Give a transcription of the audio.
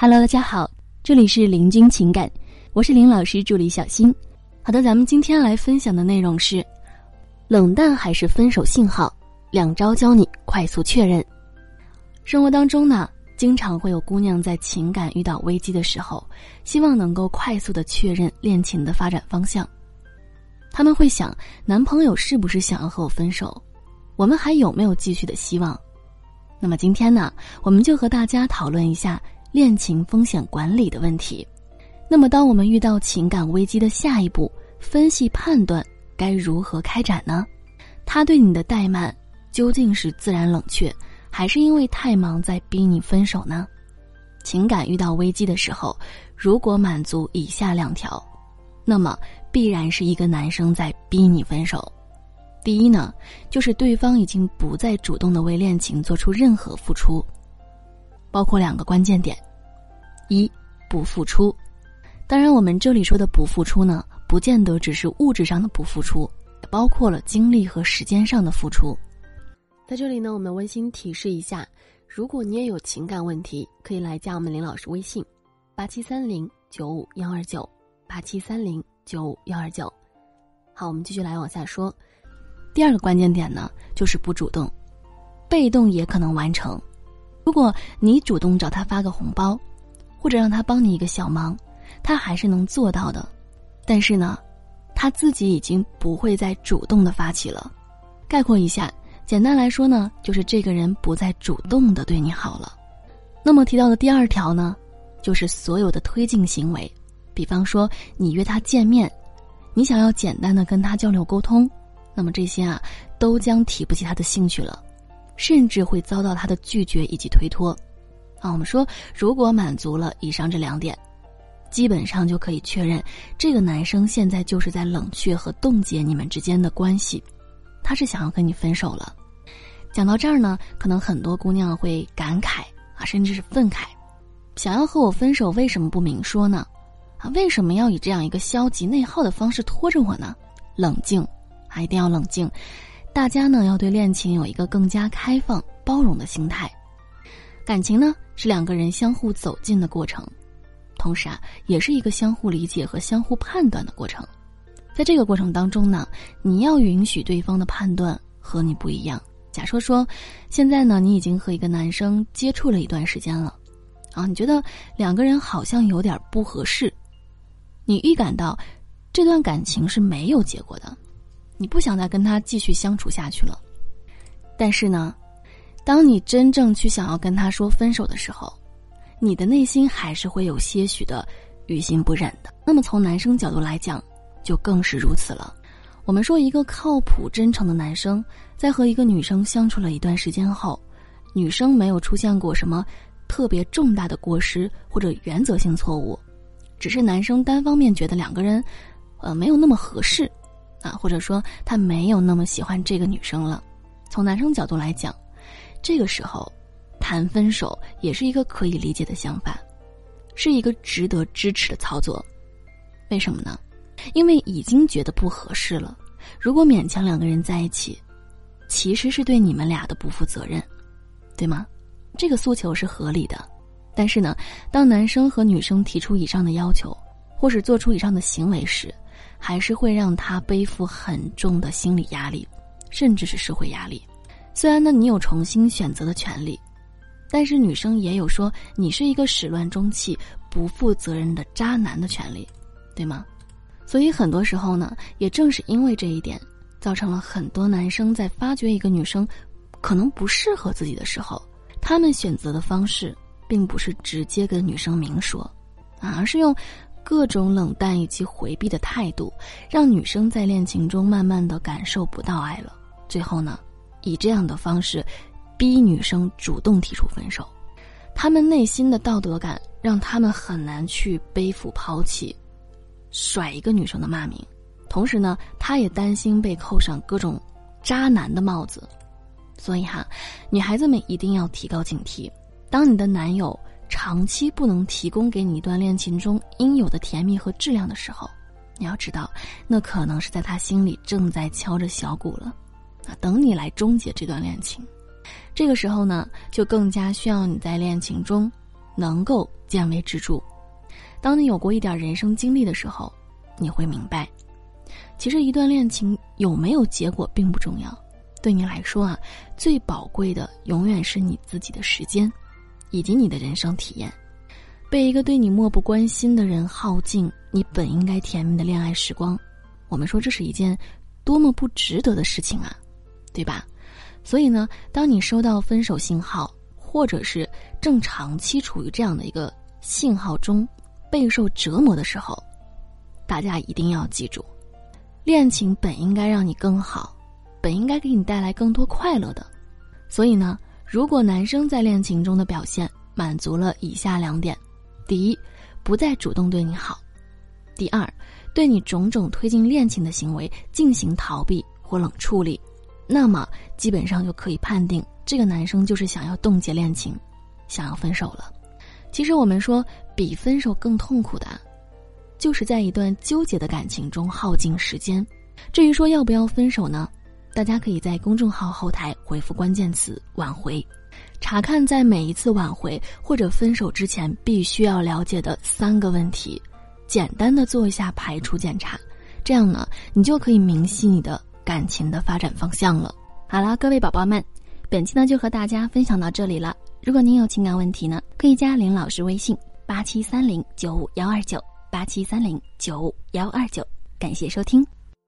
Hello，大家好，这里是林君情感，我是林老师助理小新。好的，咱们今天来分享的内容是：冷淡还是分手信号？两招教你快速确认。生活当中呢，经常会有姑娘在情感遇到危机的时候，希望能够快速的确认恋情的发展方向。他们会想，男朋友是不是想要和我分手？我们还有没有继续的希望？那么今天呢，我们就和大家讨论一下恋情风险管理的问题。那么，当我们遇到情感危机的下一步，分析判断该如何开展呢？他对你的怠慢究竟是自然冷却，还是因为太忙在逼你分手呢？情感遇到危机的时候，如果满足以下两条，那么必然是一个男生在逼你分手。第一呢，就是对方已经不再主动的为恋情做出任何付出，包括两个关键点：一不付出。当然，我们这里说的不付出呢，不见得只是物质上的不付出，也包括了精力和时间上的付出。在这里呢，我们温馨提示一下：如果你也有情感问题，可以来加我们林老师微信：八七三零九五幺二九八七三零九五幺二九。好，我们继续来往下说。第二个关键点呢，就是不主动，被动也可能完成。如果你主动找他发个红包，或者让他帮你一个小忙，他还是能做到的。但是呢，他自己已经不会再主动的发起了。概括一下，简单来说呢，就是这个人不再主动的对你好了。那么提到的第二条呢，就是所有的推进行为，比方说你约他见面，你想要简单的跟他交流沟通。那么这些啊，都将提不起他的兴趣了，甚至会遭到他的拒绝以及推脱。啊，我们说，如果满足了以上这两点，基本上就可以确认，这个男生现在就是在冷却和冻结你们之间的关系，他是想要跟你分手了。讲到这儿呢，可能很多姑娘会感慨啊，甚至是愤慨，想要和我分手，为什么不明说呢？啊，为什么要以这样一个消极内耗的方式拖着我呢？冷静。啊一定要冷静，大家呢要对恋情有一个更加开放、包容的心态。感情呢是两个人相互走近的过程，同时啊也是一个相互理解和相互判断的过程。在这个过程当中呢，你要允许对方的判断和你不一样。假设说，现在呢你已经和一个男生接触了一段时间了，啊，你觉得两个人好像有点不合适，你预感到这段感情是没有结果的。你不想再跟他继续相处下去了，但是呢，当你真正去想要跟他说分手的时候，你的内心还是会有些许的于心不忍的。那么从男生角度来讲，就更是如此了。我们说，一个靠谱真诚的男生，在和一个女生相处了一段时间后，女生没有出现过什么特别重大的过失或者原则性错误，只是男生单方面觉得两个人，呃，没有那么合适。啊，或者说他没有那么喜欢这个女生了。从男生角度来讲，这个时候谈分手也是一个可以理解的想法，是一个值得支持的操作。为什么呢？因为已经觉得不合适了。如果勉强两个人在一起，其实是对你们俩的不负责任，对吗？这个诉求是合理的。但是呢，当男生和女生提出以上的要求，或是做出以上的行为时，还是会让他背负很重的心理压力，甚至是社会压力。虽然呢，你有重新选择的权利，但是女生也有说你是一个始乱终弃、不负责任的渣男的权利，对吗？所以很多时候呢，也正是因为这一点，造成了很多男生在发觉一个女生可能不适合自己的时候，他们选择的方式并不是直接跟女生明说，啊而是用。各种冷淡以及回避的态度，让女生在恋情中慢慢的感受不到爱了。最后呢，以这样的方式，逼女生主动提出分手。他们内心的道德感让他们很难去背负抛弃，甩一个女生的骂名。同时呢，他也担心被扣上各种渣男的帽子。所以哈，女孩子们一定要提高警惕。当你的男友。长期不能提供给你一段恋情中应有的甜蜜和质量的时候，你要知道，那可能是在他心里正在敲着小鼓了，啊，等你来终结这段恋情。这个时候呢，就更加需要你在恋情中能够见微知著。当你有过一点人生经历的时候，你会明白，其实一段恋情有没有结果并不重要，对你来说啊，最宝贵的永远是你自己的时间，以及你的人生体验。被一个对你漠不关心的人耗尽你本应该甜蜜的恋爱时光，我们说这是一件多么不值得的事情啊，对吧？所以呢，当你收到分手信号，或者是正长期处于这样的一个信号中，备受折磨的时候，大家一定要记住，恋情本应该让你更好，本应该给你带来更多快乐的。所以呢，如果男生在恋情中的表现满足了以下两点。第一，不再主动对你好；第二，对你种种推进恋情的行为进行逃避或冷处理，那么基本上就可以判定这个男生就是想要冻结恋情，想要分手了。其实我们说，比分手更痛苦的，就是在一段纠结的感情中耗尽时间。至于说要不要分手呢？大家可以在公众号后台回复关键词“挽回”。查看在每一次挽回或者分手之前必须要了解的三个问题，简单的做一下排除检查，这样呢，你就可以明晰你的感情的发展方向了。好了，各位宝宝们，本期呢就和大家分享到这里了。如果您有情感问题呢，可以加林老师微信八七三零九五幺二九八七三零九五幺二九，感谢收听。